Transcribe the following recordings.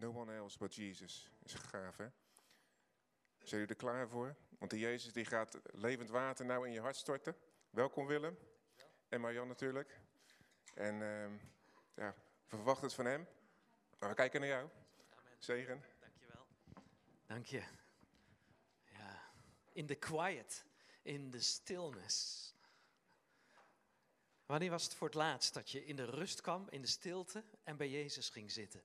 No one else but Jesus. Is gaaf, hè? Zijn jullie er klaar voor? Want die Jezus die gaat levend water nou in je hart storten. Welkom Willem. En Marjan natuurlijk. En uh, ja, we verwachten het van hem. Maar we kijken naar jou. Amen. Zegen. Dankjewel. Dank je. Ja, in de quiet, in de stillness. Wanneer was het voor het laatst dat je in de rust kwam, in de stilte en bij Jezus ging zitten?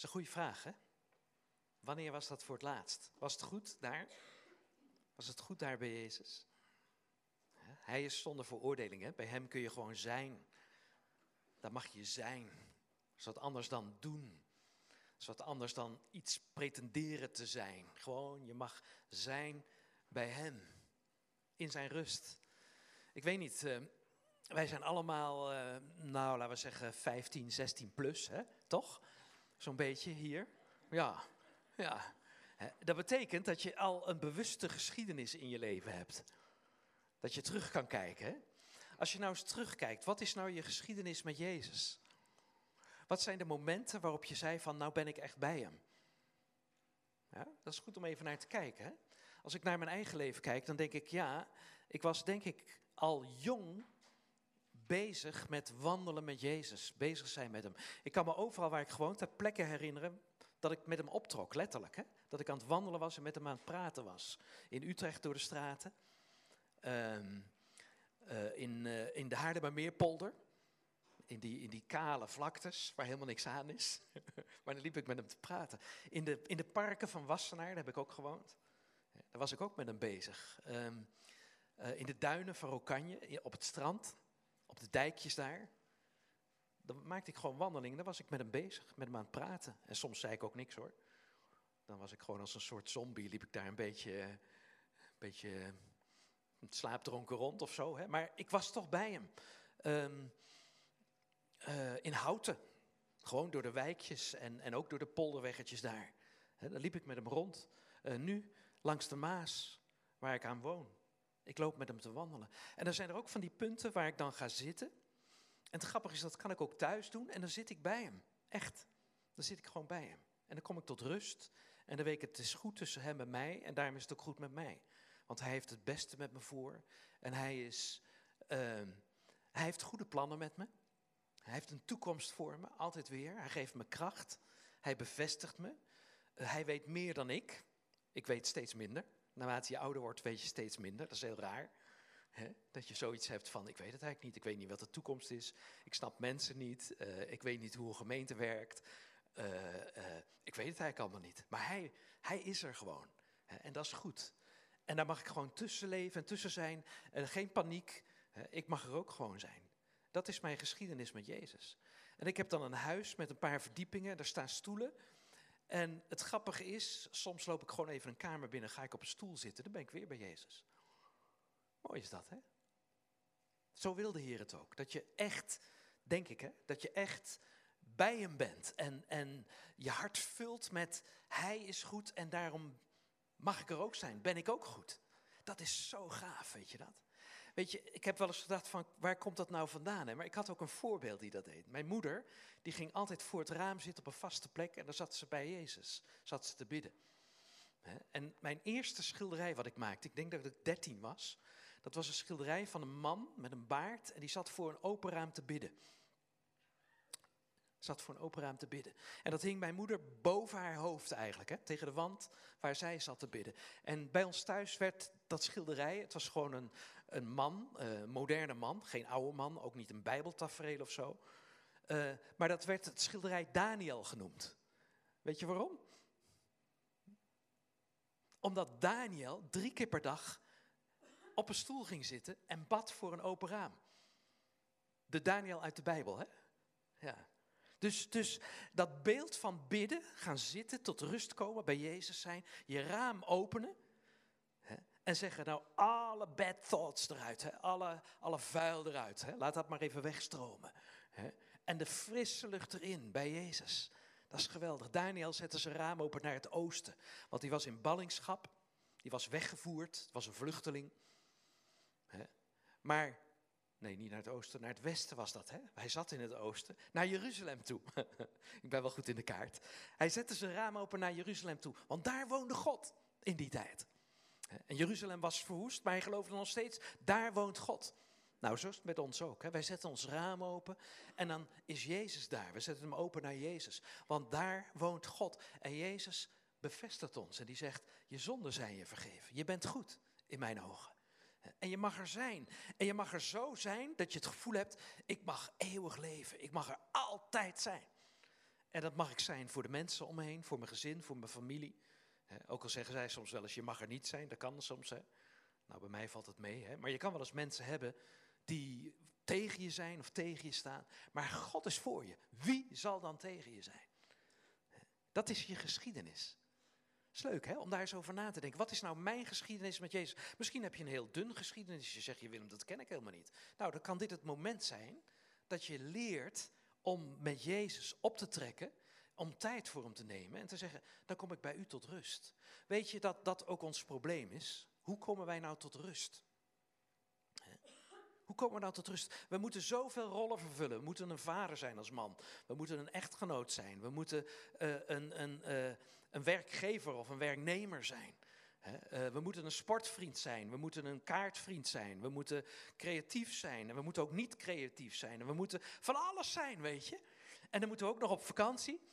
Is een goede vraag, hè? Wanneer was dat voor het laatst? Was het goed daar? Was het goed daar bij Jezus? Hij is zonder veroordeling, hè? Bij hem kun je gewoon zijn. Daar mag je zijn. Dat is wat anders dan doen. Dat is wat anders dan iets pretenderen te zijn. Gewoon, je mag zijn bij hem. In zijn rust. Ik weet niet, uh, wij zijn allemaal, uh, nou laten we zeggen 15, 16 plus, hè? toch? Zo'n beetje hier. Ja, ja. Dat betekent dat je al een bewuste geschiedenis in je leven hebt. Dat je terug kan kijken. Als je nou eens terugkijkt, wat is nou je geschiedenis met Jezus? Wat zijn de momenten waarop je zei van, nou ben ik echt bij hem? Ja, dat is goed om even naar te kijken. Hè? Als ik naar mijn eigen leven kijk, dan denk ik, ja, ik was denk ik al jong bezig met wandelen met Jezus, bezig zijn met hem. Ik kan me overal waar ik gewoond heb plekken herinneren dat ik met hem optrok, letterlijk. Hè? Dat ik aan het wandelen was en met hem aan het praten was. In Utrecht door de straten, um, uh, in, uh, in de Haarlemmermeerpolder, in die, in die kale vlaktes waar helemaal niks aan is. maar dan liep ik met hem te praten. In de, in de parken van Wassenaar, daar heb ik ook gewoond. Daar was ik ook met hem bezig. Um, uh, in de duinen van Rokanje, op het strand, op de dijkjes daar. Dan maakte ik gewoon wandelingen, dan was ik met hem bezig, met hem aan het praten. En soms zei ik ook niks hoor. Dan was ik gewoon als een soort zombie, liep ik daar een beetje, een beetje slaapdronken rond of zo. Hè? Maar ik was toch bij hem. Um, uh, in Houten, gewoon door de wijkjes en, en ook door de polderweggetjes daar. Dan liep ik met hem rond. Uh, nu langs de Maas, waar ik aan woon. Ik loop met hem te wandelen. En dan zijn er ook van die punten waar ik dan ga zitten. En het grappige is, dat kan ik ook thuis doen. En dan zit ik bij hem. Echt. Dan zit ik gewoon bij hem. En dan kom ik tot rust. En dan weet ik, het is goed tussen hem en mij. En daarom is het ook goed met mij. Want hij heeft het beste met me voor. En hij, is, uh, hij heeft goede plannen met me. Hij heeft een toekomst voor me, altijd weer. Hij geeft me kracht. Hij bevestigt me. Uh, hij weet meer dan ik. Ik weet steeds minder. Naarmate je ouder wordt, weet je steeds minder. Dat is heel raar. Hè? Dat je zoiets hebt van, ik weet het eigenlijk niet. Ik weet niet wat de toekomst is. Ik snap mensen niet. Uh, ik weet niet hoe een gemeente werkt. Uh, ik weet het eigenlijk allemaal niet. Maar hij, hij is er gewoon. Hè? En dat is goed. En daar mag ik gewoon tussen leven en tussen zijn. En geen paniek. Ik mag er ook gewoon zijn. Dat is mijn geschiedenis met Jezus. En ik heb dan een huis met een paar verdiepingen. Daar staan stoelen. En het grappige is, soms loop ik gewoon even een kamer binnen, ga ik op een stoel zitten, dan ben ik weer bij Jezus. Mooi is dat, hè? Zo wil de Heer het ook. Dat je echt, denk ik, hè, dat je echt bij Hem bent en, en je hart vult met Hij is goed en daarom mag ik er ook zijn, ben ik ook goed. Dat is zo gaaf, weet je dat? Weet je, ik heb wel eens gedacht van, waar komt dat nou vandaan? Hè? Maar ik had ook een voorbeeld die dat deed. Mijn moeder, die ging altijd voor het raam zitten op een vaste plek en dan zat ze bij Jezus, zat ze te bidden. En mijn eerste schilderij wat ik maakte, ik denk dat ik 13 was, dat was een schilderij van een man met een baard en die zat voor een open raam te bidden. Zat voor een open raam te bidden. En dat hing mijn moeder boven haar hoofd eigenlijk, hè, tegen de wand waar zij zat te bidden. En bij ons thuis werd dat schilderij, het was gewoon een, een man, een uh, moderne man, geen oude man, ook niet een bijbeltafereel of zo. Uh, maar dat werd het schilderij Daniel genoemd. Weet je waarom? Omdat Daniel drie keer per dag op een stoel ging zitten en bad voor een open raam. De Daniel uit de Bijbel, hè? Ja. Dus, dus dat beeld van bidden, gaan zitten, tot rust komen, bij Jezus zijn, je raam openen en zeggen nou alle bad thoughts eruit, hè, alle, alle vuil eruit, hè, laat dat maar even wegstromen. Hè, en de frisse lucht erin bij Jezus. Dat is geweldig. Daniel zette zijn raam open naar het oosten, want hij was in ballingschap, die was weggevoerd, was een vluchteling. Hè. Maar Nee, niet naar het oosten, naar het westen was dat. Hè? Hij zat in het oosten, naar Jeruzalem toe. Ik ben wel goed in de kaart. Hij zette zijn raam open naar Jeruzalem toe, want daar woonde God in die tijd. En Jeruzalem was verwoest, maar hij geloofde nog steeds, daar woont God. Nou, zo is het met ons ook. Hè? Wij zetten ons raam open en dan is Jezus daar. We zetten hem open naar Jezus, want daar woont God. En Jezus bevestigt ons en die zegt, je zonden zijn je vergeven. Je bent goed in mijn ogen. En je mag er zijn. En je mag er zo zijn dat je het gevoel hebt, ik mag eeuwig leven. Ik mag er altijd zijn. En dat mag ik zijn voor de mensen om me heen, voor mijn gezin, voor mijn familie. Ook al zeggen zij soms wel eens, je mag er niet zijn, dat kan soms. Hè. Nou, bij mij valt het mee. Hè. Maar je kan wel eens mensen hebben die tegen je zijn of tegen je staan. Maar God is voor je. Wie zal dan tegen je zijn? Dat is je geschiedenis. Is leuk hè, om daar eens over na te denken. Wat is nou mijn geschiedenis met Jezus? Misschien heb je een heel dun geschiedenis. Je zegt, je Willem, dat ken ik helemaal niet. Nou, dan kan dit het moment zijn dat je leert om met Jezus op te trekken, om tijd voor hem te nemen en te zeggen, dan kom ik bij u tot rust. Weet je dat dat ook ons probleem is? Hoe komen wij nou tot rust? Hoe komen we nou tot rust? We moeten zoveel rollen vervullen. We moeten een vader zijn als man. We moeten een echtgenoot zijn. We moeten uh, een, een, uh, een werkgever of een werknemer zijn. Uh, we moeten een sportvriend zijn. We moeten een kaartvriend zijn. We moeten creatief zijn. En we moeten ook niet creatief zijn. En we moeten van alles zijn, weet je. En dan moeten we ook nog op vakantie.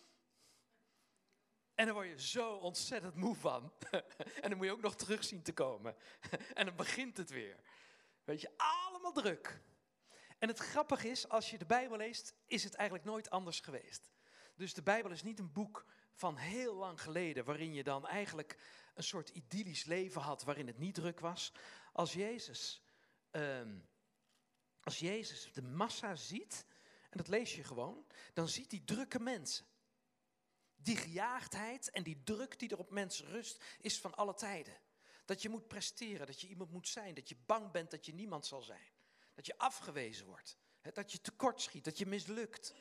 En dan word je zo ontzettend moe van. en dan moet je ook nog terug zien te komen. en dan begint het weer. Weet je, allemaal druk. En het grappige is, als je de Bijbel leest, is het eigenlijk nooit anders geweest. Dus de Bijbel is niet een boek van heel lang geleden, waarin je dan eigenlijk een soort idyllisch leven had, waarin het niet druk was. Als Jezus, um, als Jezus de massa ziet, en dat lees je gewoon, dan ziet hij drukke mensen. Die gejaagdheid en die druk die er op mensen rust, is van alle tijden. Dat je moet presteren, dat je iemand moet zijn, dat je bang bent dat je niemand zal zijn. Dat je afgewezen wordt, dat je tekortschiet, dat je mislukt.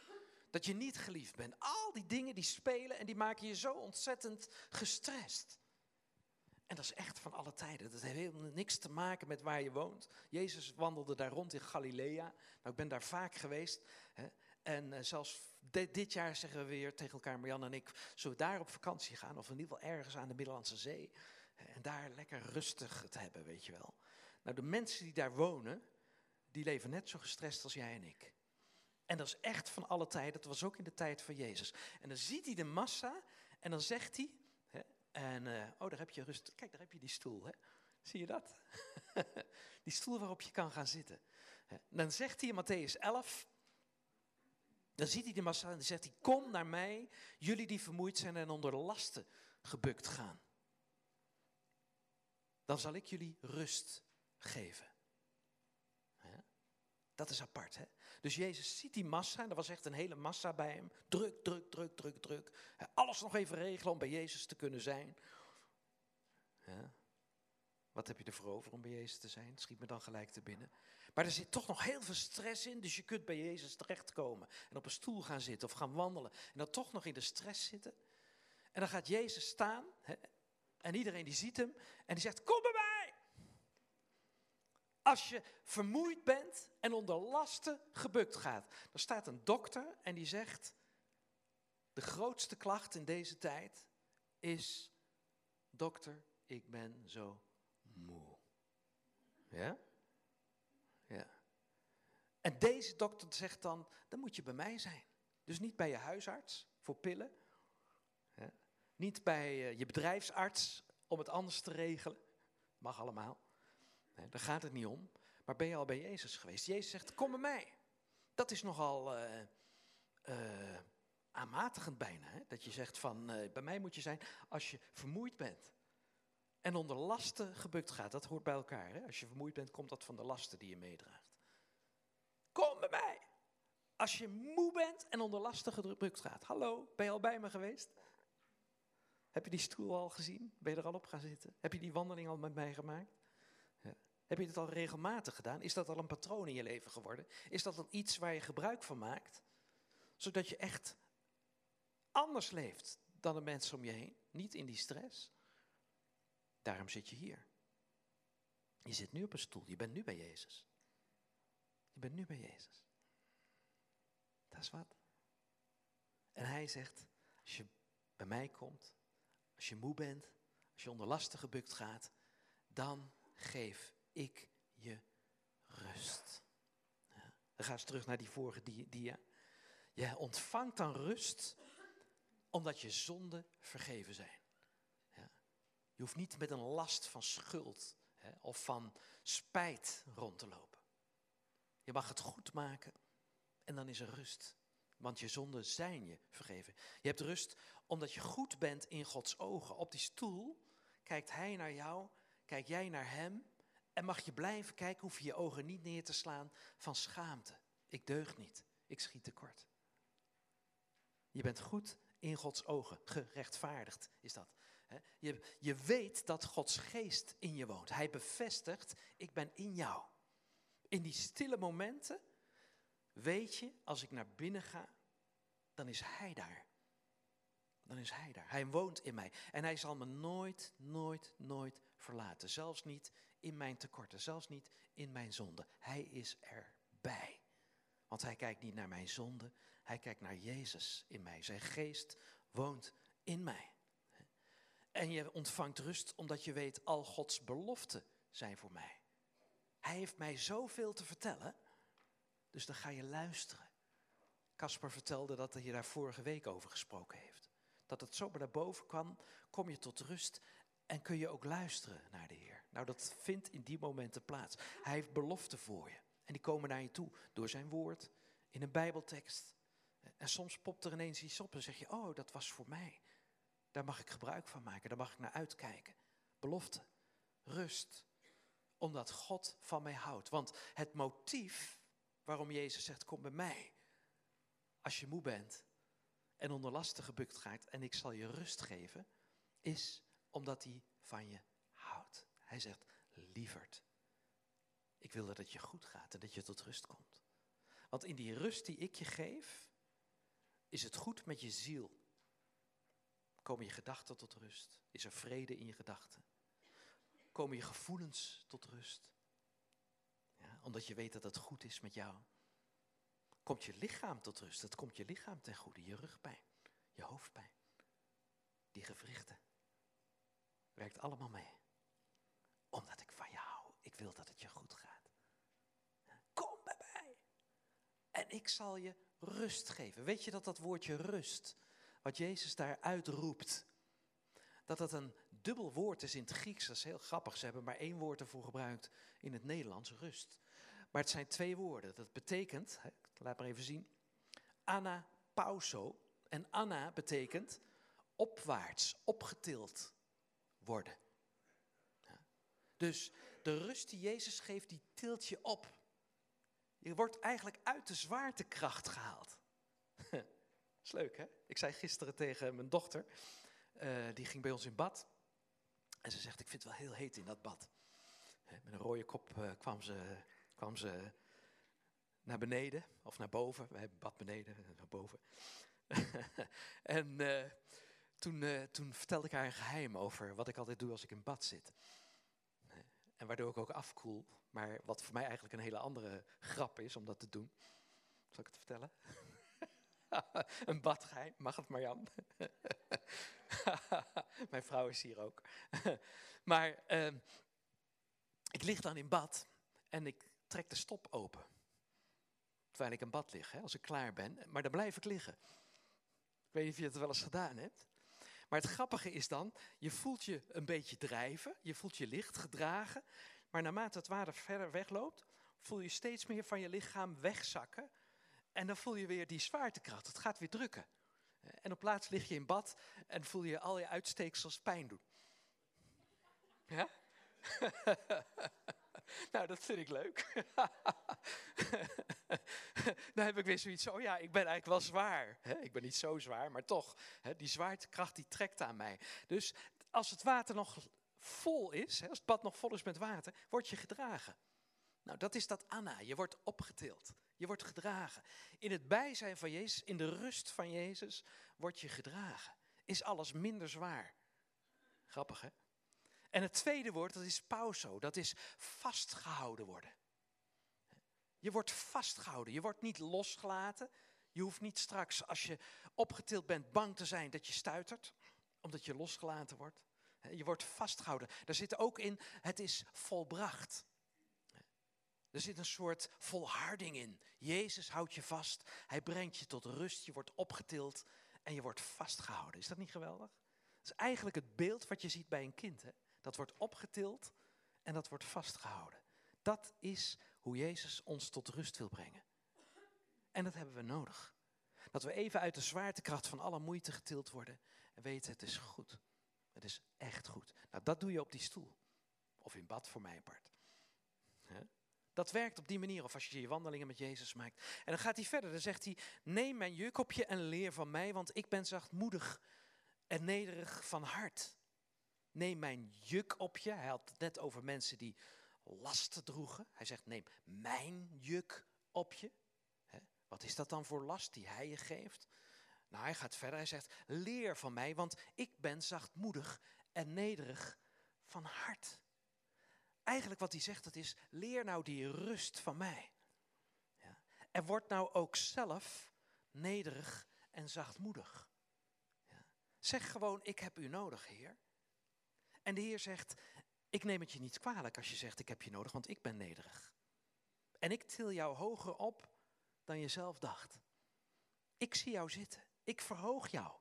Dat je niet geliefd bent. Al die dingen die spelen en die maken je zo ontzettend gestrest. En dat is echt van alle tijden. Dat heeft helemaal niks te maken met waar je woont. Jezus wandelde daar rond in Galilea. Nou, ik ben daar vaak geweest. Hè. En uh, zelfs dit jaar zeggen we weer tegen elkaar, Marjan en ik, zullen we daar op vakantie gaan? Of in ieder geval ergens aan de Middellandse Zee. En daar lekker rustig het hebben, weet je wel. Nou, de mensen die daar wonen, die leven net zo gestrest als jij en ik. En dat is echt van alle tijden. Dat was ook in de tijd van Jezus. En dan ziet hij de massa en dan zegt hij, hè, en uh, oh, daar heb je rust. Kijk, daar heb je die stoel. Hè? Zie je dat? die stoel waarop je kan gaan zitten. Dan zegt hij in Matthäus 11, dan ziet hij de massa en dan zegt hij, kom naar mij, jullie die vermoeid zijn en onder lasten gebukt gaan dan zal ik jullie rust geven. Dat is apart, hè? Dus Jezus ziet die massa, en er was echt een hele massa bij hem. Druk, druk, druk, druk, druk. Alles nog even regelen om bij Jezus te kunnen zijn. Wat heb je ervoor over om bij Jezus te zijn? Schiet me dan gelijk te binnen. Maar er zit toch nog heel veel stress in, dus je kunt bij Jezus terechtkomen. En op een stoel gaan zitten of gaan wandelen. En dan toch nog in de stress zitten. En dan gaat Jezus staan en iedereen die ziet hem en die zegt, kom bij mij. Als je vermoeid bent en onder lasten gebukt gaat. Er staat een dokter en die zegt, de grootste klacht in deze tijd is, dokter, ik ben zo moe. Ja. En deze dokter zegt dan, dan moet je bij mij zijn. Dus niet bij je huisarts voor pillen. Ja. Niet bij eh, je bedrijfsarts om het anders te regelen. Mag allemaal. Daar gaat het niet om. Maar ben je al bij Jezus geweest? Jezus zegt, kom bij mij. Dat is nogal uh, uh, aanmatigend bijna. Hè? Dat je zegt van, bij mij moet je zijn als je vermoeid bent. En onder lasten gebukt gaat. Dat hoort bij elkaar. Hè? Als je vermoeid bent, komt dat van de lasten die je meedraagt. Als je moe bent en onder lasten gebukt gaat. Hallo, ben je al bij me geweest? Heb je die stoel al gezien? Ben je er al op gaan zitten? Heb je die wandeling al met mij gemaakt? Heb je het al regelmatig gedaan? Is dat al een patroon in je leven geworden? Is dat al iets waar je gebruik van maakt? Zodat je echt anders leeft dan de mensen om je heen. Niet in die stress. Daarom zit je hier. Je zit nu op een stoel. Je bent nu bij Jezus. Je bent nu bij Jezus. Dat wat. En hij zegt, als je bij mij komt, als je moe bent, als je onder lasten gebukt gaat, dan geef ik je rust. Ja. Dan gaan we terug naar die vorige dia. Je ontvangt dan rust omdat je zonden vergeven zijn. Ja. Je hoeft niet met een last van schuld hè, of van spijt rond te lopen. Je mag het goed maken en dan is er rust. Want je zonden zijn je vergeven. Je hebt rust omdat je goed bent in Gods ogen. Op die stoel kijkt Hij naar jou, kijk jij naar Hem. En mag je blijven kijken, hoef je je ogen niet neer te slaan van schaamte. Ik deug niet, ik schiet tekort. Je bent goed in Gods ogen, gerechtvaardigd is dat. Je, je weet dat Gods geest in je woont. Hij bevestigt, ik ben in jou. In die stille momenten weet je, als ik naar binnen ga, dan is Hij daar. Dan is Hij daar. Hij woont in mij. En Hij zal me nooit, nooit, nooit verlaten. Zelfs niet in mijn tekorten, zelfs niet in mijn zonde. Hij is erbij. Want Hij kijkt niet naar mijn zonde, Hij kijkt naar Jezus in mij. Zijn geest woont in mij. En je ontvangt rust omdat je weet, al Gods beloften zijn voor mij. Hij heeft mij zoveel te vertellen, dus dan ga je luisteren. Caspar vertelde dat hij daar vorige week over gesproken heeft. Dat het zo naar boven kwam, kom je tot rust en kun je ook luisteren naar de Heer. Nou, dat vindt in die momenten plaats. Hij heeft beloften voor je. En die komen naar je toe door zijn woord, in een Bijbeltekst. En soms popt er ineens iets op en zeg je, oh, dat was voor mij. Daar mag ik gebruik van maken, daar mag ik naar uitkijken. Belofte, rust, omdat God van mij houdt. Want het motief waarom Jezus zegt, kom bij mij. Als je moe bent en onder lasten gebukt gaat en ik zal je rust geven, is omdat hij van je houdt. Hij zegt, lieverd, ik wil dat het je goed gaat en dat je tot rust komt. Want in die rust die ik je geef, is het goed met je ziel. Komen je gedachten tot rust? Is er vrede in je gedachten? Komen je gevoelens tot rust? Omdat je weet dat het goed is met jou. Komt je lichaam tot rust? Het komt je lichaam ten goede. Je rugpijn, je hoofdpijn, die gewrichten. Werkt allemaal mee. Omdat ik van je hou. Ik wil dat het je goed gaat. Kom bij mij. En ik zal je rust geven. Weet je dat dat woordje rust, wat Jezus daar uitroept, dat dat een dubbel woord is in het Grieks. Dat is heel grappig. Ze hebben maar één woord ervoor gebruikt in het Nederlands, rust. Maar het zijn twee woorden. Dat betekent, laat maar even zien, Anna pauso. En Anna betekent opwaarts, opgetild worden. Ja. Dus de rust die Jezus geeft, die tilt je op. Je wordt eigenlijk uit de zwaartekracht gehaald. is leuk, hè? Ik zei gisteren tegen mijn dochter, uh, die ging bij ons in bad. En ze zegt, ik vind het wel heel heet in dat bad. Met een rode kop uh, kwam, ze, kwam ze naar beneden, of naar boven. We hebben bad beneden, naar boven. en uh, toen, toen vertelde ik haar een geheim over wat ik altijd doe als ik in bad zit. En waardoor ik ook afkoel. Maar wat voor mij eigenlijk een hele andere grap is om dat te doen. Zal ik het vertellen? een badgeheim, mag het Marjan? Mijn vrouw is hier ook. maar uh, ik lig dan in bad en ik trek de stop open. Terwijl ik in bad lig, hè, als ik klaar ben. Maar dan blijf ik liggen. Ik weet niet of je het wel eens gedaan hebt. Maar het grappige is dan, je voelt je een beetje drijven, je voelt je licht gedragen, maar naarmate het water verder wegloopt, voel je steeds meer van je lichaam wegzakken en dan voel je weer die zwaartekracht, het gaat weer drukken. En op plaats lig je in bad en voel je al je uitsteeksels pijn doen. Ja? nou, dat vind ik leuk. dan heb ik weer zoiets, oh ja, ik ben eigenlijk wel zwaar. Ik ben niet zo zwaar, maar toch, die zwaartekracht die trekt aan mij. Dus als het water nog vol is, als het bad nog vol is met water, word je gedragen. Nou, dat is dat Anna, je wordt opgetild. Je wordt gedragen. In het bijzijn van Jezus, in de rust van Jezus, word je gedragen. Is alles minder zwaar. Grappig, hè? En het tweede woord, dat is pauso. Dat is vastgehouden worden. Je wordt vastgehouden, je wordt niet losgelaten. Je hoeft niet straks, als je opgetild bent, bang te zijn dat je stuitert, omdat je losgelaten wordt. Je wordt vastgehouden. Daar zit ook in, het is volbracht. Er zit een soort volharding in. Jezus houdt je vast. Hij brengt je tot rust. Je wordt opgetild en je wordt vastgehouden. Is dat niet geweldig? Dat is eigenlijk het beeld wat je ziet bij een kind. Hè? Dat wordt opgetild en dat wordt vastgehouden. Dat is hoe Jezus ons tot rust wil brengen. En dat hebben we nodig. Dat we even uit de zwaartekracht van alle moeite getild worden en weten het is goed. Het is echt goed. Nou, dat doe je op die stoel. Of in bad voor mij apart. Dat werkt op die manier, of als je je wandelingen met Jezus maakt. En dan gaat hij verder, dan zegt hij, neem mijn juk op je en leer van mij, want ik ben zachtmoedig en nederig van hart. Neem mijn juk op je. Hij had het net over mensen die lasten droegen. Hij zegt, neem mijn juk op je. Wat is dat dan voor last die hij je geeft? Nou, hij gaat verder. Hij zegt: Leer van mij, want ik ben zachtmoedig en nederig van hart. Eigenlijk wat hij zegt, dat is: leer nou die rust van mij. Ja. En word nou ook zelf nederig en zachtmoedig. Ja. Zeg gewoon: Ik heb u nodig, Heer. En de Heer zegt: Ik neem het je niet kwalijk als je zegt: Ik heb je nodig, want ik ben nederig. En ik til jou hoger op dan je zelf dacht. Ik zie jou zitten. Ik verhoog jou.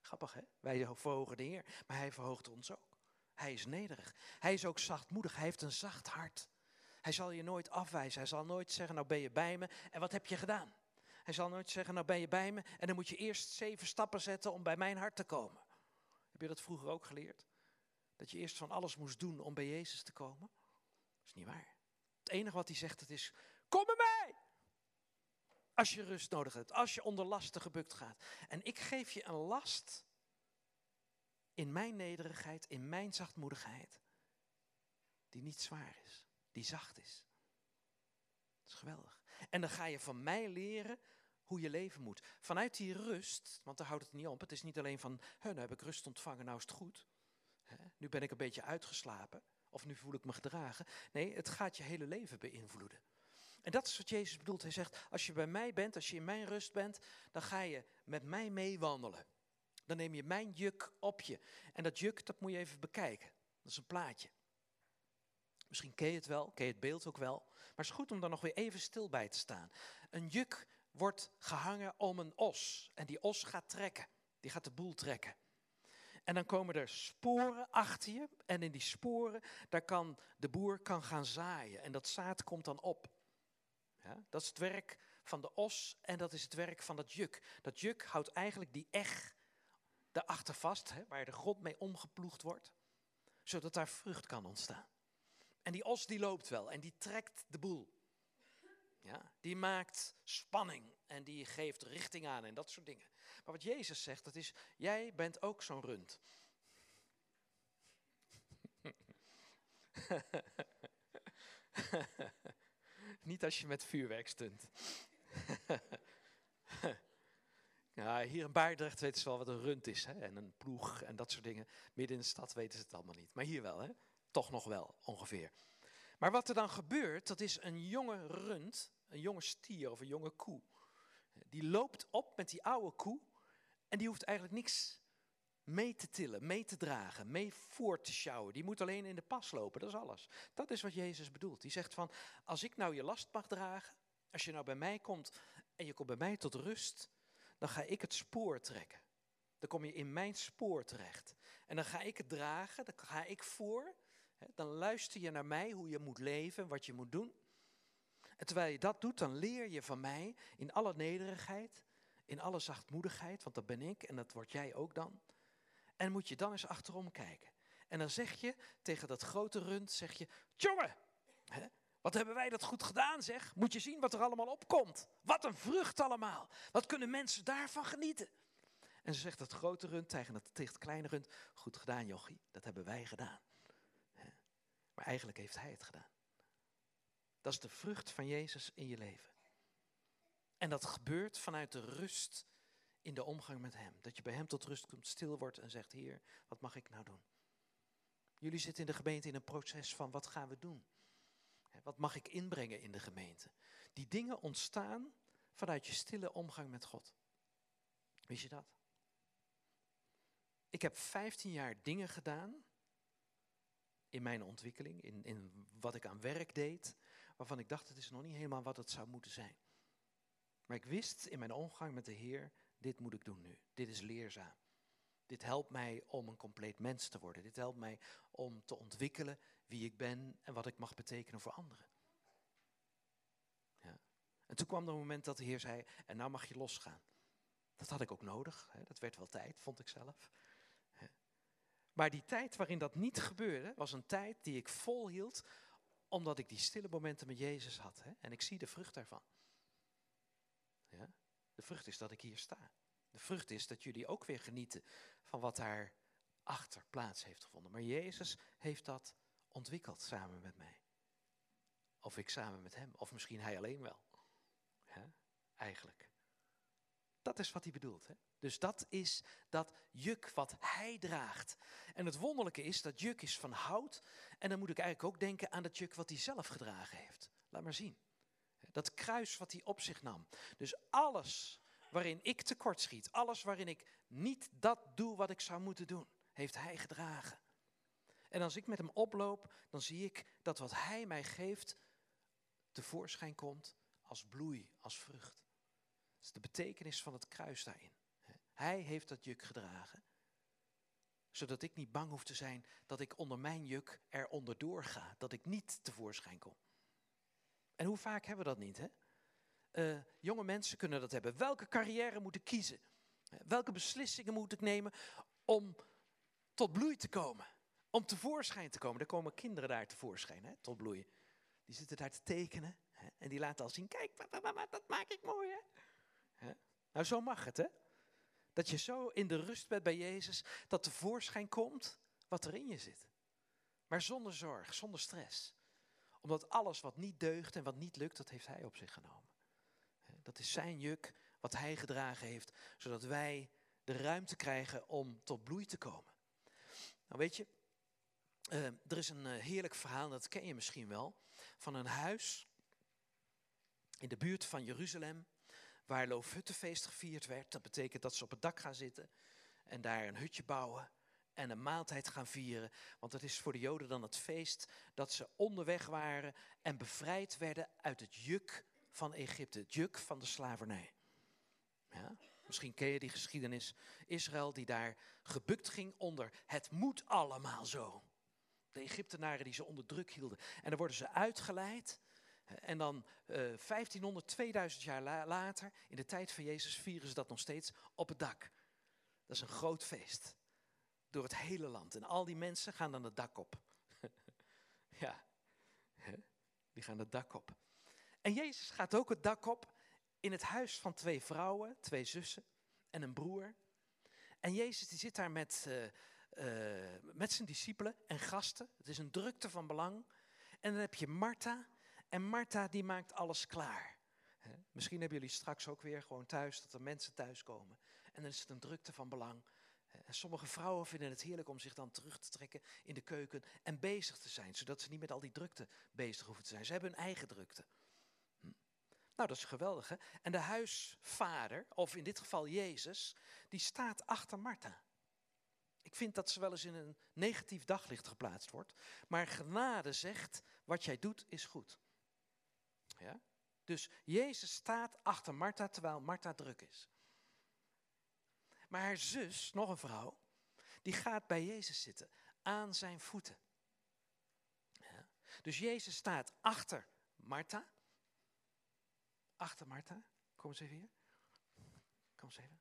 Grappig hè? Wij verhogen de Heer, maar Hij verhoogt ons ook. Hij is nederig. Hij is ook zachtmoedig. Hij heeft een zacht hart. Hij zal je nooit afwijzen. Hij zal nooit zeggen, nou ben je bij me en wat heb je gedaan? Hij zal nooit zeggen, nou ben je bij me en dan moet je eerst zeven stappen zetten om bij mijn hart te komen. Heb je dat vroeger ook geleerd? Dat je eerst van alles moest doen om bij Jezus te komen? Dat is niet waar. Het enige wat hij zegt, het is, kom bij mij! Als je rust nodig hebt, als je onder lasten gebukt gaat. En ik geef je een last in mijn nederigheid, in mijn zachtmoedigheid, die niet zwaar is, die zacht is. Dat is geweldig. En dan ga je van mij leren hoe je leven moet. Vanuit die rust, want daar houdt het niet op. Het is niet alleen van, nu heb ik rust ontvangen, nou is het goed. nu ben ik een beetje uitgeslapen, of nu voel ik me gedragen. Nee, het gaat je hele leven beïnvloeden. En dat is wat Jezus bedoelt. Hij zegt, als je bij mij bent, als je in mijn rust bent, dan ga je met mij meewandelen. Dan neem je mijn juk op je. En dat juk, dat moet je even bekijken. Dat is een plaatje. Misschien ken je het wel, ken je het beeld ook wel. Maar het is goed om daar nog weer even stil bij te staan. Een juk wordt gehangen om een os. En die os gaat trekken. Die gaat de boel trekken. En dan komen er sporen achter je. En in die sporen, daar kan de boer kan gaan zaaien. En dat zaad komt dan op. Ja, dat is het werk van de os en dat is het werk van dat juk. Dat juk houdt eigenlijk die eg daarachter vast, hè, waar de grond mee omgeploegd wordt, zodat daar vrucht kan ontstaan. En die os die loopt wel en die trekt de boel. Ja, die maakt spanning en die geeft richting aan en dat soort dingen. Maar wat Jezus zegt, dat is, jij bent ook zo'n rund. Niet als je met vuurwerk stunt. ja, hier in Baardrecht weten ze wel wat een rund is. Hè? En een ploeg en dat soort dingen. Midden in de stad weten ze het allemaal niet. Maar hier wel, hè? toch nog wel ongeveer. Maar wat er dan gebeurt, dat is een jonge rund, een jonge stier of een jonge koe. Die loopt op met die oude koe en die hoeft eigenlijk niks mee te tillen, mee te dragen, mee voor te sjouwen. Die moet alleen in de pas lopen, dat is alles. Dat is wat Jezus bedoelt. Die zegt van, als ik nou je last mag dragen, als je nou bij mij komt en je komt bij mij tot rust, dan ga ik het spoor trekken. Dan kom je in mijn spoor terecht. En dan ga ik het dragen, dan ga ik voor. Dan luister je naar mij hoe je moet leven, wat je moet doen. En terwijl je dat doet, dan leer je van mij in alle nederigheid, in alle zachtmoedigheid, want dat ben ik en dat word jij ook dan. En moet je dan eens achterom kijken. En dan zeg je tegen dat grote rund, zeg je, jongen, wat hebben wij dat goed gedaan zeg. Moet je zien wat er allemaal opkomt. Wat een vrucht allemaal. Wat kunnen mensen daarvan genieten. En ze zegt dat grote rund tegen het, het kleine rund, goed gedaan jochie, dat hebben wij gedaan. Maar eigenlijk heeft hij het gedaan. Dat is de vrucht van Jezus in je leven. En dat gebeurt vanuit de rust in de omgang met Hem. Dat je bij Hem tot rust komt, stil wordt en zegt, Heer, wat mag ik nou doen? Jullie zitten in de gemeente in een proces van, wat gaan we doen? Wat mag ik inbrengen in de gemeente? Die dingen ontstaan vanuit je stille omgang met God. Wist je dat? Ik heb 15 jaar dingen gedaan in mijn ontwikkeling, in, in wat ik aan werk deed, waarvan ik dacht het is nog niet helemaal wat het zou moeten zijn. Maar ik wist in mijn omgang met de Heer, dit moet ik doen nu. Dit is leerzaam. Dit helpt mij om een compleet mens te worden. Dit helpt mij om te ontwikkelen wie ik ben en wat ik mag betekenen voor anderen. Ja. En toen kwam er een moment dat de Heer zei, en nou mag je losgaan. Dat had ik ook nodig, hè. dat werd wel tijd, vond ik zelf. Maar die tijd waarin dat niet gebeurde, was een tijd die ik volhield, omdat ik die stille momenten met Jezus had. Hè? En ik zie de vrucht daarvan. Ja? De vrucht is dat ik hier sta. De vrucht is dat jullie ook weer genieten van wat daar achter plaats heeft gevonden. Maar Jezus heeft dat ontwikkeld samen met mij. Of ik samen met hem, of misschien hij alleen wel. Eigenlijk. Dat is wat hij bedoelt. Dus dat is dat juk wat hij draagt. En het wonderlijke is, dat juk is van hout. En dan moet ik eigenlijk ook denken aan dat juk wat hij zelf gedragen heeft. Laat maar zien. Dat kruis wat hij op zich nam. Dus alles waarin ik tekortschiet, alles waarin ik niet dat doe wat ik zou moeten doen, heeft hij gedragen. En als ik met hem oploop, dan zie ik dat wat hij mij geeft tevoorschijn komt als bloei, als vrucht. Dat is de betekenis van het kruis daarin. Hij heeft dat juk gedragen. Zodat ik niet bang hoef te zijn dat ik onder mijn juk er onderdoor ga. Dat ik niet tevoorschijn kom. En hoe vaak hebben we dat niet, hè? Uh, jonge mensen kunnen dat hebben. Welke carrière moet ik kiezen? Welke beslissingen moet ik nemen om tot bloei te komen? Om tevoorschijn te komen. Er komen kinderen daar tevoorschijn, hè, tot bloei. Die zitten daar te tekenen hè, en die laten al zien, kijk, dat maak ik mooi, hè? hè? Nou, zo mag het, hè? Dat je zo in de rust bent bij Jezus, dat tevoorschijn komt wat er in je zit. Maar zonder zorg, zonder stress. Omdat alles wat niet deugt en wat niet lukt, dat heeft Hij op zich genomen. Dat is zijn juk wat Hij gedragen heeft, zodat wij de ruimte krijgen om tot bloei te komen. Nou weet je, uh, er is een uh, heerlijk verhaal, dat ken je misschien wel, van een huis in de buurt van Jeruzalem waar Loofhuttenfeest gevierd werd. Dat betekent dat ze op het dak gaan zitten en daar een hutje bouwen en een maaltijd gaan vieren. Want het is voor de Joden dan het feest dat ze onderweg waren en bevrijd werden uit het juk van Egypte, het juk van de slavernij. Ja? Misschien ken je die geschiedenis. Israël die daar gebukt ging onder het moet allemaal zo. De Egyptenaren die ze onder druk hielden. En dan worden ze uitgeleid en dan uh, 1500, 2000 jaar later, in de tijd van Jezus, vieren ze dat nog steeds op het dak. Dat is een groot feest. Door het hele land. En al die mensen gaan dan het dak op. ja, die gaan het dak op. En Jezus gaat ook het dak op in het huis van twee vrouwen, twee zussen en een broer. En Jezus die zit daar met, uh, uh, met zijn discipelen en gasten. Het is een drukte van belang. En dan heb je Martha en Martha die maakt alles klaar. Misschien hebben jullie straks ook weer gewoon thuis dat er mensen thuiskomen. En dan is het een drukte van belang. En sommige vrouwen vinden het heerlijk om zich dan terug te trekken in de keuken en bezig te zijn, zodat ze niet met al die drukte bezig hoeven te zijn. Ze hebben hun eigen drukte. Hm. Nou, dat is geweldig, hè? En de huisvader, of in dit geval Jezus, die staat achter Martha. Ik vind dat ze wel eens in een negatief daglicht geplaatst wordt. Maar genade zegt, wat jij doet is goed. Ja? Dus Jezus staat achter Martha terwijl Martha druk is. Maar haar zus, nog een vrouw, die gaat bij Jezus zitten, aan zijn voeten. Ja? Dus Jezus staat achter Martha. Achter Martha. Kom eens even hier. Kom eens even.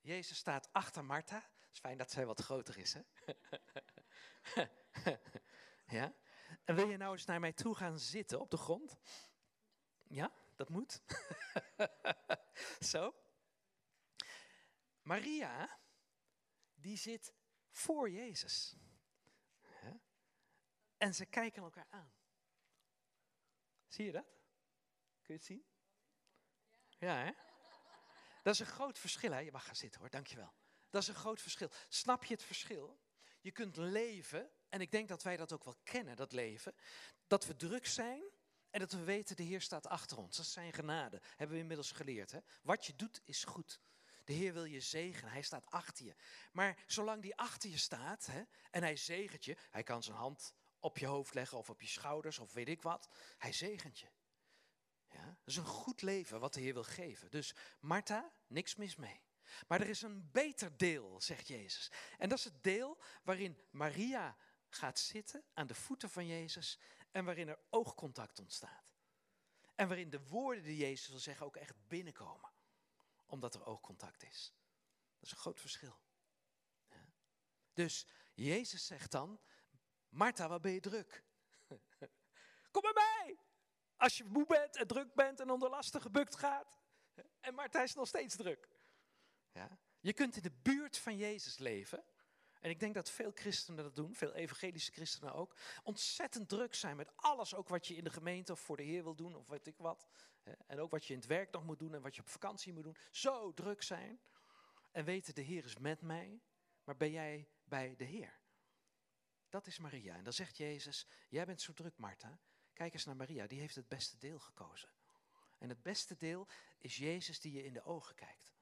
Jezus staat achter Martha. Is fijn dat zij wat groter is, hè? ja? En wil je nou eens naar mij toe gaan zitten op de grond? Ja, dat moet. Zo. Maria, die zit voor Jezus. En ze kijken elkaar aan. Zie je dat? Kun je het zien? Ja, hè? Dat is een groot verschil, hè? Je mag gaan zitten hoor, dankjewel. Dat is een groot verschil. Snap je het verschil? Je kunt leven en ik denk dat wij dat ook wel kennen, dat leven, dat we druk zijn en dat we weten, de Heer staat achter ons. Dat is zijn genade, hebben we inmiddels geleerd. Hè? Wat je doet is goed. De Heer wil je zegenen, hij staat achter je. Maar zolang die achter je staat hè, en hij zegent je, hij kan zijn hand op je hoofd leggen of op je schouders of weet ik wat, hij zegent je. Ja, dat is een goed leven wat de Heer wil geven. Dus Martha, niks mis mee. Maar er is een beter deel, zegt Jezus. En dat is het deel waarin Maria gaat zitten aan de voeten van Jezus en waarin er oogcontact ontstaat. En waarin de woorden die Jezus wil zeggen ook echt binnenkomen, omdat er oogcontact is. Dat is een groot verschil. Ja. Dus Jezus zegt dan, Martha, wat ben je druk? Kom bij mij! Als je moe bent en druk bent en onder lasten gebukt gaat. En Martha is nog steeds druk. Ja? Je kunt in de buurt van Jezus leven. En ik denk dat veel christenen dat doen, veel evangelische christenen ook. Ontzettend druk zijn met alles, ook wat je in de gemeente of voor de Heer wil doen, of weet ik wat. En ook wat je in het werk nog moet doen en wat je op vakantie moet doen. Zo druk zijn. En weten, de Heer is met mij, maar ben jij bij de Heer? Dat is Maria. En dan zegt Jezus, jij bent zo druk, Martha. Kijk eens naar Maria, die heeft het beste deel gekozen. En het beste deel is Jezus die je in de ogen kijkt.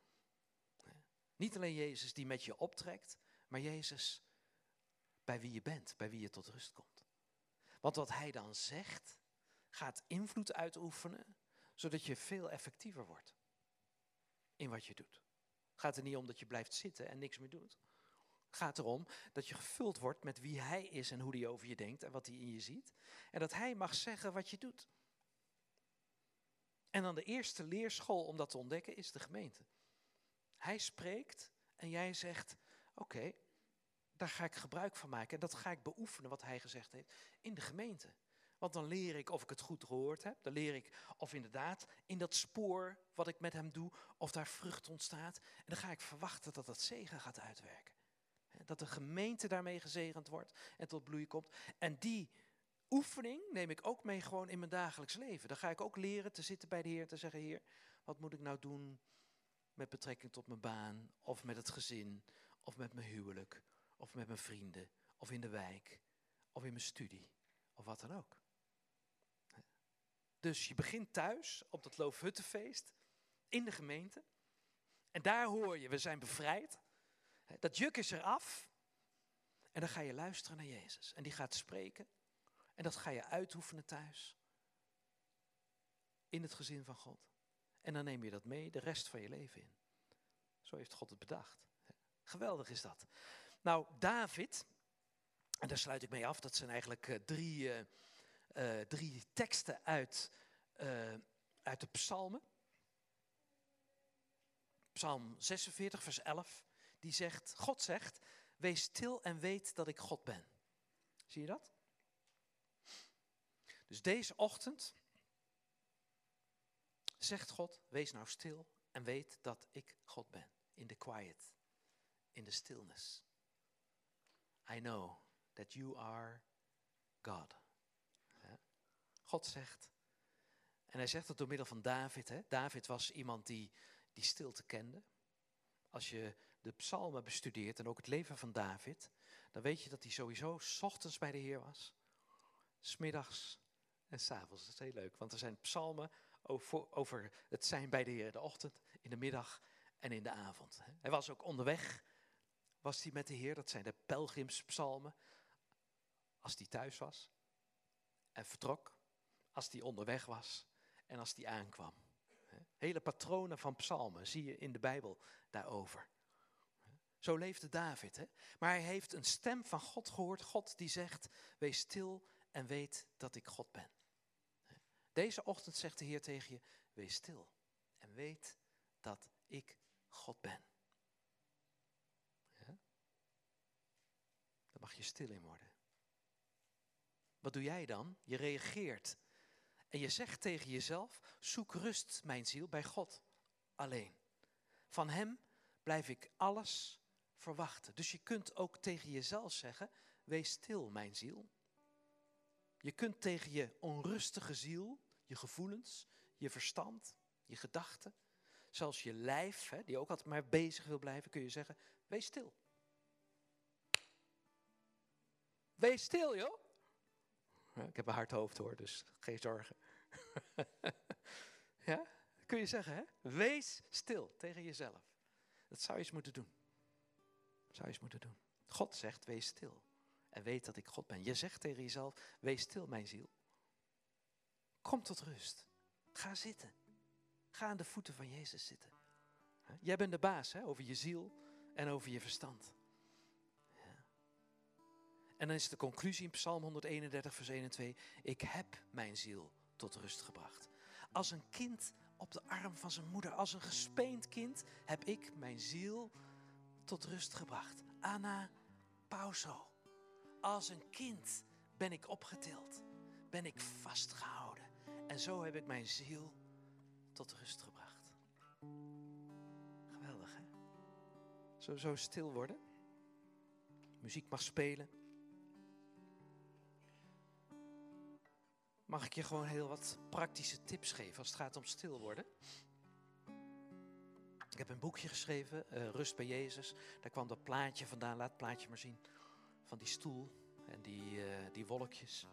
Niet alleen Jezus die met je optrekt, maar Jezus bij wie je bent, bij wie je tot rust komt. Want wat hij dan zegt, gaat invloed uitoefenen, zodat je veel effectiever wordt in wat je doet. Het gaat er niet om dat je blijft zitten en niks meer doet. Het gaat erom dat je gevuld wordt met wie hij is en hoe hij over je denkt en wat hij in je ziet. En dat hij mag zeggen wat je doet. En dan de eerste leerschool om dat te ontdekken is de gemeente. Hij spreekt en jij zegt, oké, daar ga ik gebruik van maken. En dat ga ik beoefenen wat hij gezegd heeft in de gemeente. Want dan leer ik of ik het goed gehoord heb. Dan leer ik of inderdaad in dat spoor wat ik met hem doe, of daar vrucht ontstaat. En dan ga ik verwachten dat dat zegen gaat uitwerken. Dat de gemeente daarmee gezegend wordt en tot bloei komt. En die oefening neem ik ook mee gewoon in mijn dagelijks leven. Dan ga ik ook leren te zitten bij de Heer, te zeggen, Heer, wat moet ik nou doen met betrekking tot mijn baan, of met het gezin, of met mijn huwelijk, of met mijn vrienden, of in de wijk, of in mijn studie, of wat dan ook. Dus je begint thuis op dat Loofhuttenfeest, in de gemeente. En daar hoor je, we zijn bevrijd. Dat juk is eraf. En dan ga je luisteren naar Jezus. En die gaat spreken. En dat ga je uitoefenen thuis. In het gezin van God. En dan neem je dat mee de rest van je leven in. Zo heeft God het bedacht. Geweldig is dat. Nou, David, en daar sluit ik mee af, dat zijn eigenlijk uh, drie, uh, uh, drie teksten uit, uit de psalmen. Psalm 46, vers 11, die zegt, God zegt, wees stil en weet dat ik God ben. Zie je dat? Dus deze ochtend zegt God, wees nou stil en weet dat ik God ben. In de quiet, in de stillness. I know that you are God. God zegt, en hij zegt het door middel van David. Hè? David was iemand die, die stilte kende. Als je de psalmen bestudeert en ook het leven van David, dan weet je dat hij sowieso s ochtends bij de Heer was, smiddags en s'avonds. Dat is heel leuk, want er zijn psalmen over, het zijn bij de Heer de ochtend, in de middag en in de avond. Hij was ook onderweg, was hij met de Heer, dat zijn de pelgrimspsalmen, als hij thuis was en vertrok, als hij onderweg was en als hij aankwam. Hele patronen van psalmen zie je in de Bijbel daarover. Zo leefde David. Hè? Maar hij heeft een stem van God gehoord. God die zegt, wees stil en weet dat ik God ben. Deze ochtend zegt de Heer tegen je, wees stil en weet dat ik God ben. Ja? Daar mag je stil in worden. Wat doe jij dan? Je reageert. En je zegt tegen jezelf, zoek rust, mijn ziel, bij God alleen. Van Hem blijf ik alles verwachten. Dus je kunt ook tegen jezelf zeggen, wees stil, mijn ziel. Je kunt tegen je onrustige ziel, je gevoelens, je verstand, je gedachten, zelfs je lijf, hè, die ook altijd maar bezig wil blijven, kun je zeggen, wees stil. Wees stil, joh. ik heb een hard hoofd hoor, dus geen zorgen. ja, kun je zeggen, hè? Wees stil tegen jezelf. Dat zou je eens moeten doen. Dat zou je eens moeten doen. God zegt, wees stil. En weet dat ik God ben. Je zegt tegen jezelf, wees stil, mijn ziel. Kom tot rust. Ga zitten. Ga aan de voeten van Jezus zitten. Jij bent de baas hè, over je ziel en over je verstand. Ja. En dan is de conclusie in Psalm 131, vers 1 en 2. Ik heb mijn ziel tot rust gebracht. Als een kind op de arm van zijn moeder, als een gespeend kind, heb ik mijn ziel tot rust gebracht. Anna pauso. Als een kind ben ik opgetild, ben ik vastgehouden. En zo heb ik mijn ziel tot rust gebracht. Geweldig, hè? Zo, zo stil worden. Muziek mag spelen. Mag ik je gewoon heel wat praktische tips geven als het gaat om stil worden? Ik heb een boekje geschreven, uh, Rust bij Jezus. Daar kwam dat plaatje vandaan, laat het plaatje maar zien. Van die stoel en die, uh, die wolkjes.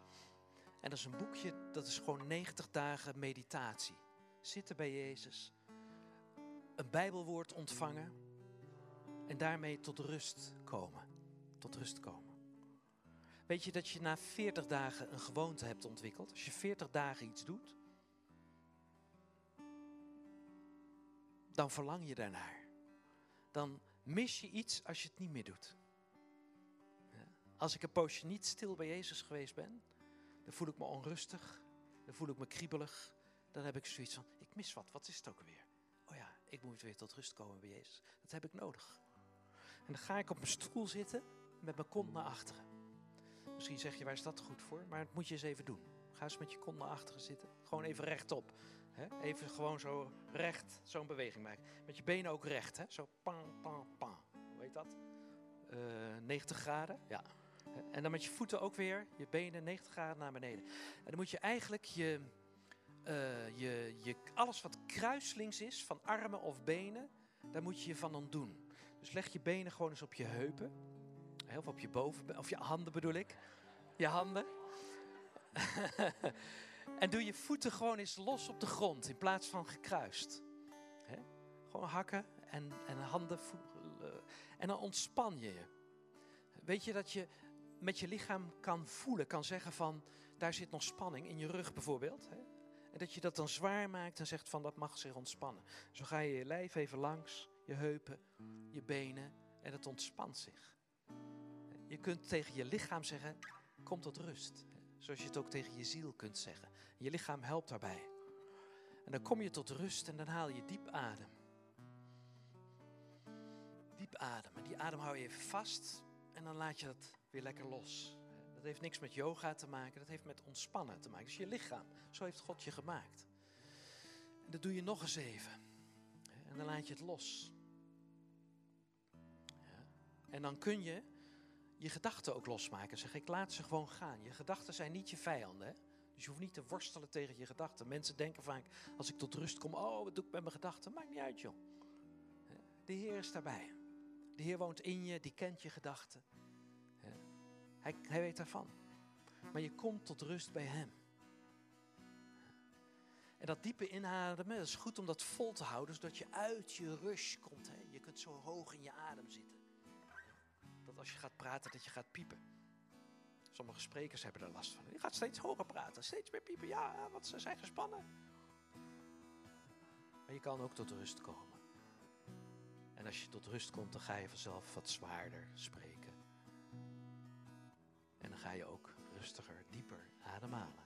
En dat is een boekje, dat is gewoon 90 dagen meditatie. Zitten bij Jezus, een Bijbelwoord ontvangen en daarmee tot rust komen. Tot rust komen. Weet je dat je na 40 dagen een gewoonte hebt ontwikkeld? Als je 40 dagen iets doet, dan verlang je daarnaar. Dan mis je iets als je het niet meer doet. Als ik een poosje niet stil bij Jezus geweest ben, dan voel ik me onrustig, dan voel ik me kriebelig. Dan heb ik zoiets van, ik mis wat, wat is het ook weer? Oh ja, ik moet weer tot rust komen bij Jezus. Dat heb ik nodig. En dan ga ik op mijn stoel zitten met mijn kont naar achteren. Misschien zeg je, waar is dat goed voor? Maar dat moet je eens even doen. Ga eens met je kont naar achteren zitten. Gewoon even rechtop. Hè? Even gewoon zo recht zo'n beweging maken. Met je benen ook recht. Hè? Zo pang, pang, pang. Hoe heet dat? Uh, eh, 90 graden. Ja. En dan met je voeten ook weer, je benen 90 graden naar beneden. En dan moet je eigenlijk je, uh, je, je, alles wat kruislinks is, van armen of benen, daar moet je je van ontdoen. Dus leg je benen gewoon eens op je heupen. Of op je boven, of je handen bedoel ik. Je handen. en doe je voeten gewoon eens los op de grond in plaats van gekruist. Gewoon hakken en, en handen voelen. En dan ontspan je je. Weet je dat je met je lichaam kan voelen, kan zeggen van daar zit nog spanning in je rug bijvoorbeeld. En dat je dat dan zwaar maakt en zegt van dat mag zich ontspannen. Zo ga je je lijf even langs, je heupen, je benen en het ontspant zich. Je kunt tegen je lichaam zeggen, kom tot rust. Zoals je het ook tegen je ziel kunt zeggen. Je lichaam helpt daarbij. En dan kom je tot rust en dan haal je diep adem. Diep adem. En die adem hou je even vast en dan laat je dat weer lekker los. Dat heeft niks met yoga te maken, dat heeft met ontspannen te maken. Dus je lichaam, zo heeft God je gemaakt. En dat doe je nog eens even. En dan laat je het los. Ja. En dan kun je je gedachten ook losmaken. Zeg, ik laat ze gewoon gaan. Je gedachten zijn niet je vijanden. Dus je hoeft niet te worstelen tegen je gedachten. Mensen denken vaak, als ik tot rust kom, oh, wat doe ik met mijn gedachten? Maakt niet uit, joh. De Heer is daarbij. De Heer woont in je, die kent je gedachten. Hij, weet daarvan. Maar je komt tot rust bij Hem. En dat diepe inademen, dat is goed om dat vol te houden, zodat je uit je rush komt. Hè? Je kunt zo hoog in je adem zitten als je gaat praten dat je gaat piepen. Sommige sprekers hebben er last van. Je gaat steeds hoger praten, steeds meer piepen. Ja, want ze zijn gespannen. Maar je kan ook tot rust komen. En als je tot rust komt, dan ga je vanzelf wat zwaarder spreken. En dan ga je ook rustiger, dieper ademhalen.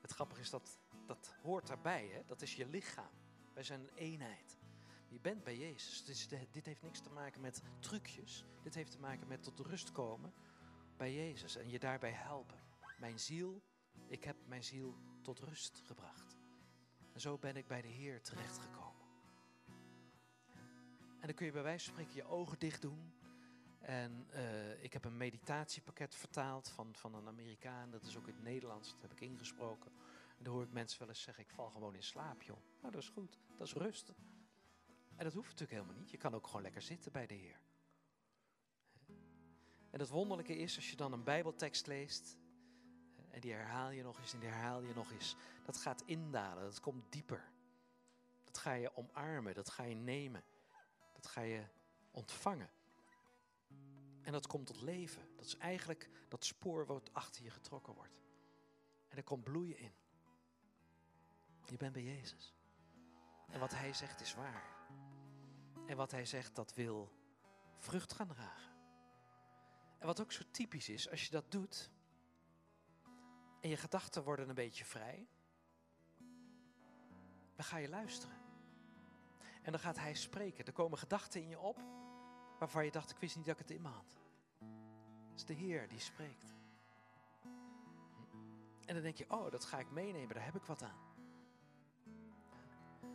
Het grappige is dat dat hoort daarbij, hè? dat is je lichaam. Wij zijn een eenheid. Je bent bij Jezus. Dit heeft niks te maken met trucjes. Dit heeft te maken met tot rust komen bij Jezus en je daarbij helpen. Mijn ziel, ik heb mijn ziel tot rust gebracht. En zo ben ik bij de Heer terechtgekomen. En dan kun je bij wijze van spreken je ogen dicht doen. En uh, ik heb een meditatiepakket vertaald van, van een Amerikaan. Dat is ook in het Nederlands, dat heb ik ingesproken. En dan hoor ik mensen wel eens zeggen, ik val gewoon in slaap, joh. Nou, dat is goed. Dat is rust. En dat hoeft natuurlijk helemaal niet. Je kan ook gewoon lekker zitten bij de Heer. En het wonderlijke is, als je dan een Bijbeltekst leest, en die herhaal je nog eens en die herhaal je nog eens, dat gaat indalen, dat komt dieper. Dat ga je omarmen, dat ga je nemen, dat ga je ontvangen. En dat komt tot leven. Dat is eigenlijk dat spoor wat achter je getrokken wordt. En er komt bloeien in. Je bent bij Jezus. En wat Hij zegt is waar. En wat Hij zegt, dat wil vrucht gaan dragen. En wat ook zo typisch is, als je dat doet en je gedachten worden een beetje vrij, dan ga je luisteren. En dan gaat Hij spreken. Er komen gedachten in je op waarvan je dacht, ik wist niet dat ik het in me had. Het is de Heer die spreekt. En dan denk je, oh, dat ga ik meenemen, daar heb ik wat aan.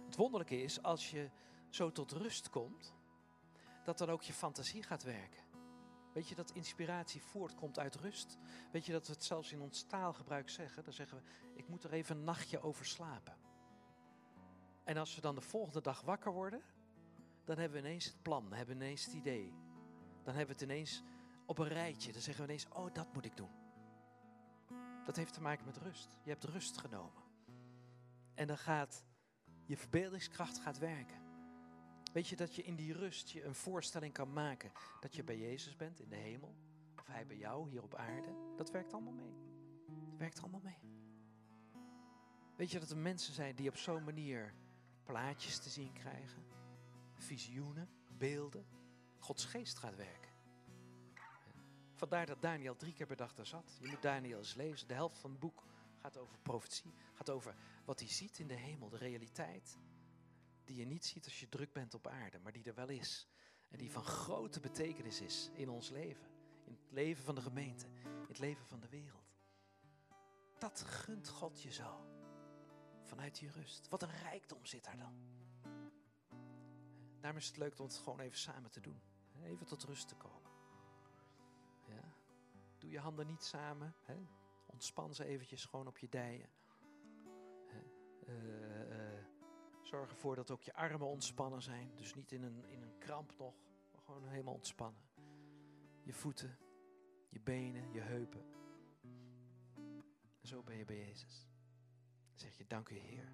Het wonderlijke is, als je zo tot rust komt, dat dan ook je fantasie gaat werken. Weet je dat inspiratie voortkomt uit rust? Weet je dat we het zelfs in ons taalgebruik zeggen? Dan zeggen we, ik moet er even een nachtje over slapen. En als we dan de volgende dag wakker worden, dan hebben we ineens het plan, dan hebben we ineens het idee. Dan hebben we het ineens op een rijtje. Dan zeggen we ineens, oh, dat moet ik doen. Dat heeft te maken met rust. Je hebt rust genomen. En dan gaat je verbeeldingskracht gaat werken. Weet je dat je in die rust je een voorstelling kan maken dat je bij Jezus bent in de hemel? Of Hij bij jou hier op aarde? Dat werkt allemaal mee. Dat werkt allemaal mee. Weet je dat er mensen zijn die op zo'n manier plaatjes te zien krijgen? Visioenen, beelden. Gods geest gaat werken. Vandaar dat Daniel drie keer per dag daar zat. Je moet Daniel eens lezen. De helft van het boek gaat over profetie. Gaat over wat hij ziet in de hemel, de realiteit. Die je niet ziet als je druk bent op aarde, maar die er wel is. En die van grote betekenis is in ons leven. In het leven van de gemeente. In het leven van de wereld. Dat gunt God je zo. Vanuit die rust. Wat een rijkdom zit daar dan. Daarom is het leuk om het gewoon even samen te doen. Even tot rust te komen. Ja. Doe je handen niet samen. Hè? Ontspan ze eventjes gewoon op je dijen. Uh, uh, zorg ervoor dat ook je armen ontspannen zijn. Dus niet in een, in een kramp nog, maar gewoon helemaal ontspannen. Je voeten, je benen, je heupen. En zo ben je bij Jezus. Dan zeg je, dank u Heer.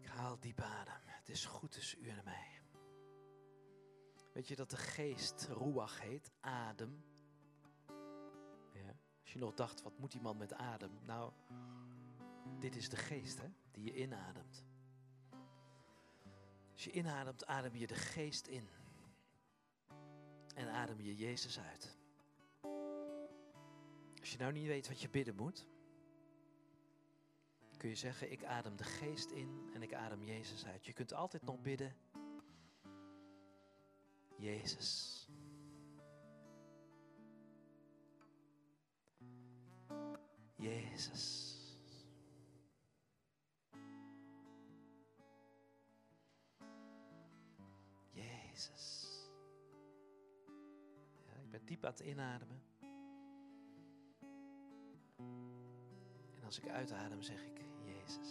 Ik haal diep adem. Het is goed tussen u en mij. Weet je dat de geest Ruach heet? Adem. Ja. Als je nog dacht, wat moet die man met adem? Nou, dit is de geest hè, die je inademt. Als je inademt, adem je de geest in. En adem je Jezus uit. Als je nou niet weet wat je bidden moet, kun je zeggen, ik adem de geest in en ik adem Jezus uit. Je kunt altijd nog bidden, Jezus. Jezus. Jezus. Ja, ik ben diep aan het inademen. Als ik uitadem, zeg ik Jezus.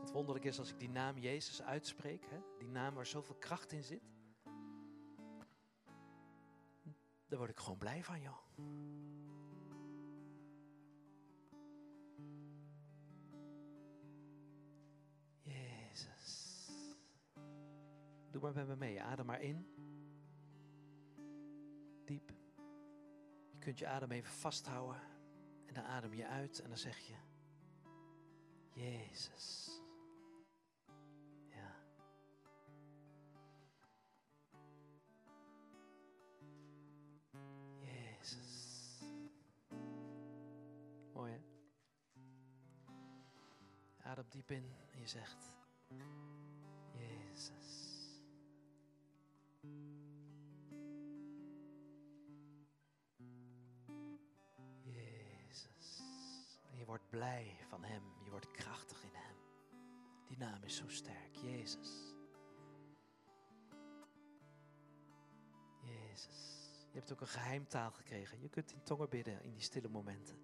Het wonderlijke is als ik die naam Jezus uitspreek, hè, die naam waar zoveel kracht in zit, daar word ik gewoon blij van, joh. Jezus. Doe maar met me mee. Adem maar in. Diep. Kunt je adem even vasthouden. En dan adem je uit en dan zeg je: Jezus. Ja. Jezus. Mooi hè? Adem diep in en je zegt. Jezus. Wordt blij van Hem. Je wordt krachtig in Hem. Die naam is zo sterk. Jezus. Jezus. Je hebt ook een geheimtaal gekregen. Je kunt in tongen bidden in die stille momenten.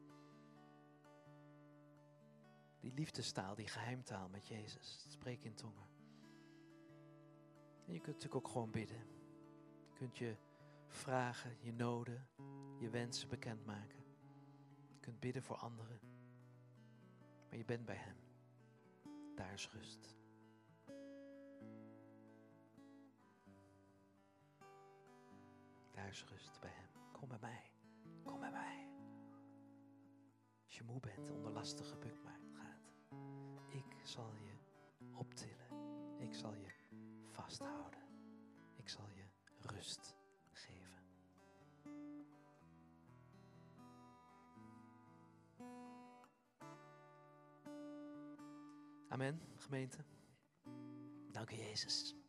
Die liefdestaal, die geheimtaal met Jezus. Spreek in tongen. En je kunt natuurlijk ook gewoon bidden. Je kunt je vragen, je noden, je wensen bekendmaken. Je kunt bidden voor anderen. Maar je bent bij Hem. Daar is rust. Daar is rust bij Hem. Kom bij mij. Kom bij mij. Als je moe bent, onder lastige buk gaat. Ik zal je optillen. Ik zal je vasthouden. Ik zal je rust Amen, gemeente. Dank u, Jezus.